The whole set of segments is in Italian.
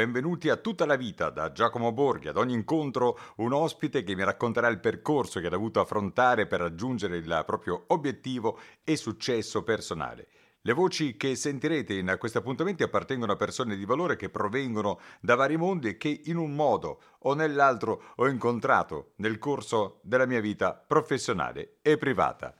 benvenuti a tutta la vita da Giacomo Borghi. Ad ogni incontro un ospite che mi racconterà il percorso che ha dovuto affrontare per raggiungere il proprio obiettivo e successo personale. Le voci che sentirete in questi appuntamenti appartengono a persone di valore che provengono da vari mondi e che in un modo o nell'altro ho incontrato nel corso della mia vita professionale e privata.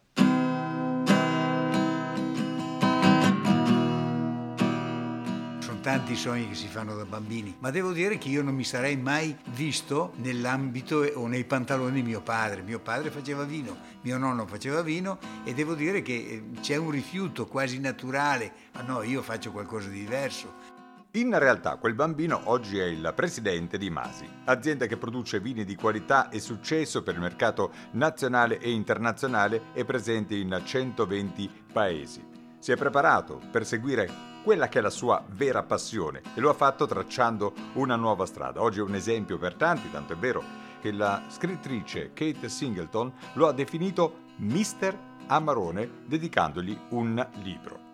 Tanti sogni che si fanno da bambini, ma devo dire che io non mi sarei mai visto nell'ambito o nei pantaloni di mio padre. Mio padre faceva vino, mio nonno faceva vino e devo dire che eh, c'è un rifiuto quasi naturale. Ma no, io faccio qualcosa di diverso. In realtà quel bambino oggi è il presidente di Masi, azienda che produce vini di qualità e successo per il mercato nazionale e internazionale e presente in 120 paesi. Si è preparato per seguire quella che è la sua vera passione e lo ha fatto tracciando una nuova strada. Oggi è un esempio per tanti, tanto è vero che la scrittrice Kate Singleton lo ha definito Mister Amarone dedicandogli un libro.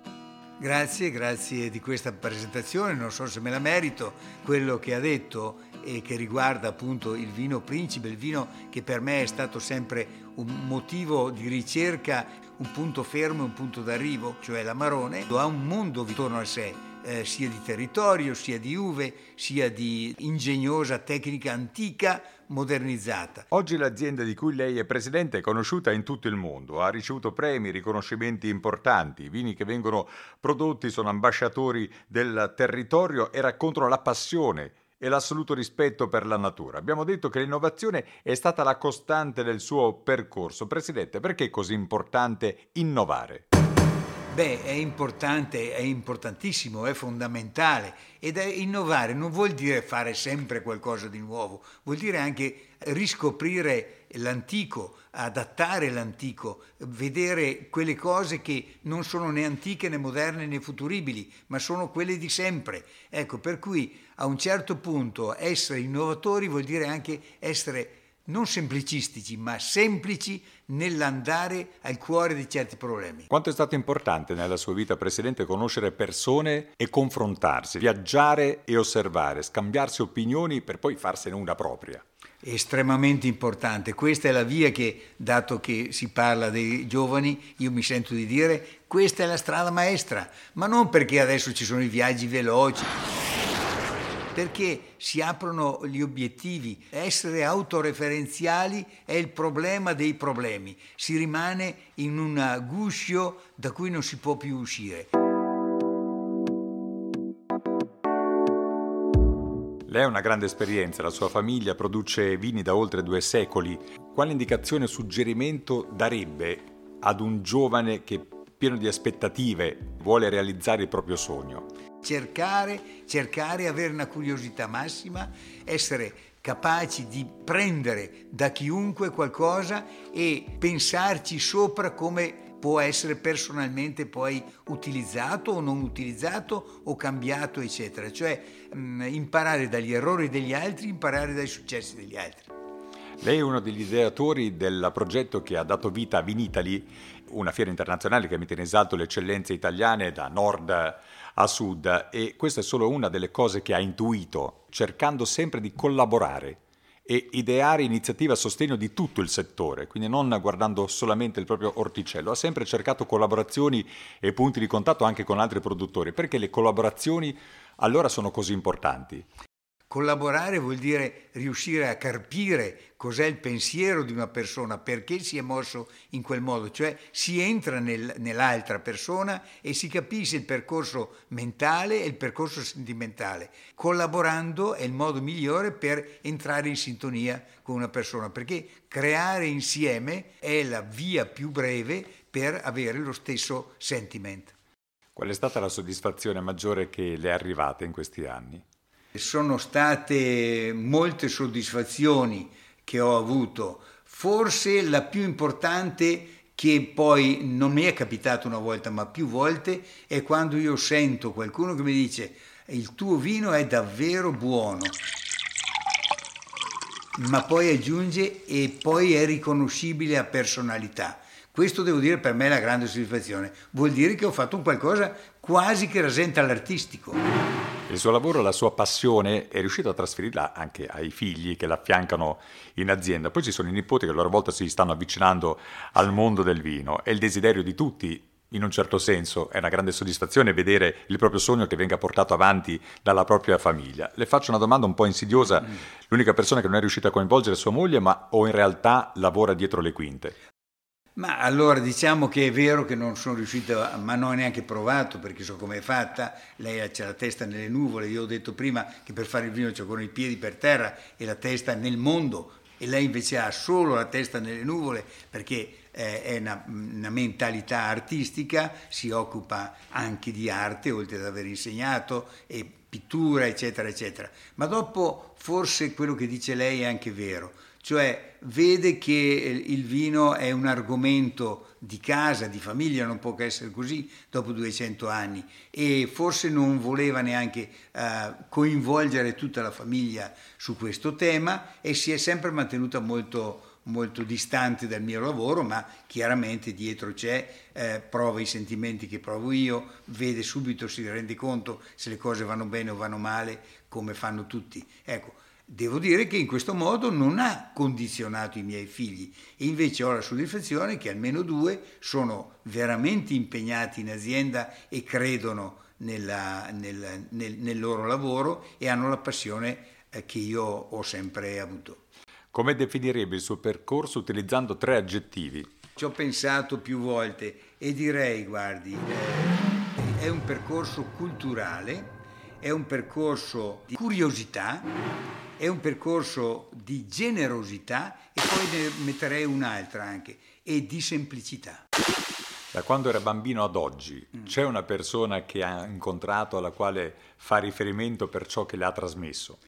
Grazie, grazie di questa presentazione, non so se me la merito, quello che ha detto e che riguarda appunto il vino principe, il vino che per me è stato sempre un motivo di ricerca, un punto fermo e un punto d'arrivo, cioè l'Amarone, ha un mondo intorno a sé, eh, sia di territorio, sia di uve, sia di ingegnosa tecnica antica modernizzata. Oggi l'azienda di cui lei è presidente è conosciuta in tutto il mondo, ha ricevuto premi, riconoscimenti importanti, i vini che vengono prodotti sono ambasciatori del territorio e raccontano la passione e l'assoluto rispetto per la natura. Abbiamo detto che l'innovazione è stata la costante del suo percorso. Presidente, perché è così importante innovare? Beh, è importante, è importantissimo, è fondamentale ed è innovare non vuol dire fare sempre qualcosa di nuovo, vuol dire anche riscoprire l'antico, adattare l'antico, vedere quelle cose che non sono né antiche né moderne né futuribili, ma sono quelle di sempre. Ecco, per cui a un certo punto essere innovatori vuol dire anche essere non semplicistici, ma semplici nell'andare al cuore di certi problemi. Quanto è stato importante nella sua vita, Presidente, conoscere persone e confrontarsi, viaggiare e osservare, scambiarsi opinioni per poi farsene una propria? estremamente importante. Questa è la via che, dato che si parla dei giovani, io mi sento di dire, questa è la strada maestra, ma non perché adesso ci sono i viaggi veloci perché si aprono gli obiettivi. Essere autoreferenziali è il problema dei problemi. Si rimane in un guscio da cui non si può più uscire. Lei ha una grande esperienza, la sua famiglia produce vini da oltre due secoli. Quale indicazione o suggerimento darebbe ad un giovane che pieno di aspettative vuole realizzare il proprio sogno? cercare, cercare, avere una curiosità massima, essere capaci di prendere da chiunque qualcosa e pensarci sopra come può essere personalmente poi utilizzato o non utilizzato o cambiato, eccetera. Cioè mh, mm, imparare dagli errori degli altri, imparare dai successi degli altri. Lei è uno degli ideatori del progetto che ha dato vita a Vinitali, una fiera internazionale che mette in esalto le eccellenze italiane da nord a sud e questa è solo una delle cose che ha intuito, cercando sempre di collaborare e ideare iniziative a sostegno di tutto il settore, quindi non guardando solamente il proprio orticello, ha sempre cercato collaborazioni e punti di contatto anche con altri produttori, perché le collaborazioni allora sono così importanti. Collaborare vuol dire riuscire a carpire cos'è il pensiero di una persona, perché si è mosso in quel modo, cioè si entra nel, nell'altra persona e si capisce il percorso mentale e il percorso sentimentale. Collaborando è il modo migliore per entrare in sintonia con una persona, perché creare insieme è la via più breve per avere lo stesso sentimento. Qual è stata la soddisfazione maggiore che le è arrivata in questi anni? Sono state molte soddisfazioni che ho avuto, forse la più importante che poi non mi è capitato una volta ma più volte è quando io sento qualcuno che mi dice il tuo vino è davvero buono ma poi aggiunge e poi è riconoscibile a personalità questo devo dire per me è la grande soddisfazione. Vuol dire che ho fatto un qualcosa quasi che rasenta l'artistico. Il suo lavoro, la sua passione è riuscito a trasferirla anche ai figli che l'affiancano in azienda. Poi ci sono i nipoti che a loro volta si stanno avvicinando al mondo del vino. È il desiderio di tutti in un certo senso è una grande soddisfazione vedere il proprio sogno che venga portato avanti dalla propria famiglia. Le faccio una domanda un po' insidiosa, mm. l'unica persona che non è riuscita a coinvolgere è sua moglie, ma o in realtà lavora dietro le quinte? Ma allora diciamo che è vero che non sono riuscito, a, ma non ho neanche provato perché so come è fatta, lei ha la testa nelle nuvole, io ho detto prima che per fare il vino c'è con i piedi per terra e la testa nel mondo. E lei invece ha solo la testa nelle nuvole perché eh, è una, una, mentalità artistica, si occupa anche di arte oltre ad aver insegnato e pittura eccetera eccetera. Ma dopo forse quello che dice lei è anche vero, cioè vede che il vino è un argomento di casa, di famiglia, non può che essere così dopo 200 anni e forse non voleva neanche uh, coinvolgere tutta la famiglia su questo tema e si è sempre mantenuta molto, molto distante dal mio lavoro, ma chiaramente dietro c'è, eh, prova i sentimenti che provo io, vede subito, si rende conto se le cose vanno bene o vanno male, come fanno tutti. Ecco, Devo dire che in questo modo non ha condizionato i miei figli e invece ho la soddisfazione che almeno due sono veramente impegnati in azienda e credono nella, nel, nel, nel, loro lavoro e hanno la passione eh, che io ho sempre avuto. Come definirebbe il suo percorso utilizzando tre aggettivi? Ci ho pensato più volte e direi, guardi, eh, è un percorso culturale, è un percorso di curiosità è un percorso di generosità e poi ne metterei un'altra anche, e di semplicità. Da quando era bambino ad oggi, mm. c'è una persona che ha incontrato alla quale fa riferimento per ciò che le ha trasmesso?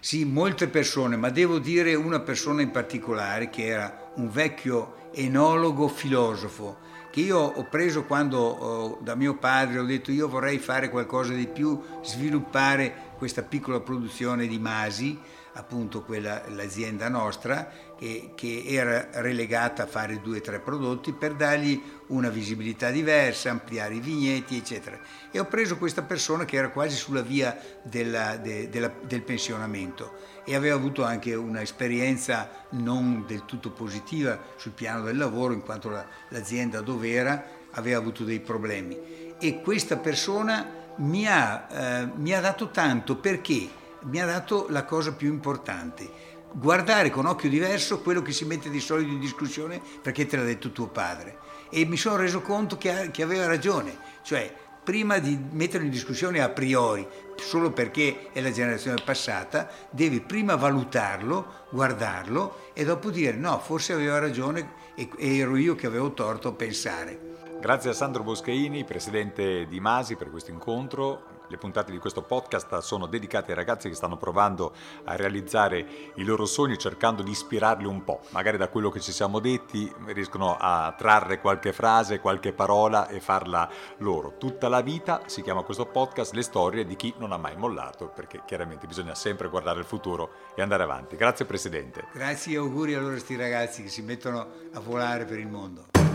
Sì, molte persone, ma devo dire una persona in particolare che era un vecchio enologo filosofo che io ho preso quando oh, da mio padre ho detto io vorrei fare qualcosa di più, sviluppare questa piccola produzione di Masi, appunto quella, l'azienda nostra, che, che era relegata a fare due o tre prodotti per dargli una visibilità diversa, ampliare i vigneti, eccetera. E ho preso questa persona che era quasi sulla via della, de, della, del pensionamento e aveva avuto anche un'esperienza non del tutto positiva sul piano del lavoro, in quanto la, l'azienda dove era aveva avuto dei problemi. E questa persona mi ha, eh, mi ha dato tanto perché mi ha dato la cosa più importante, guardare con occhio diverso quello che si mette di solito in discussione perché te l'ha detto tuo padre. E mi sono reso conto che, che aveva ragione, cioè prima di metterlo in discussione a priori, solo perché è la generazione passata, devi prima valutarlo, guardarlo e dopo dire no, forse aveva ragione e ero io che avevo torto a pensare. Grazie a Sandro Boscheini, presidente di Masi, per questo incontro. Le puntate di questo podcast sono dedicate ai ragazzi che stanno provando a realizzare i loro sogni cercando di ispirarli un po'. Magari da quello che ci siamo detti riescono a trarre qualche frase, qualche parola e farla loro. Tutta la vita si chiama questo podcast Le storie di chi non ha mai mollato, perché chiaramente bisogna sempre guardare il futuro e andare avanti. Grazie Presidente. Grazie e auguri a loro questi ragazzi che si mettono a volare per il mondo.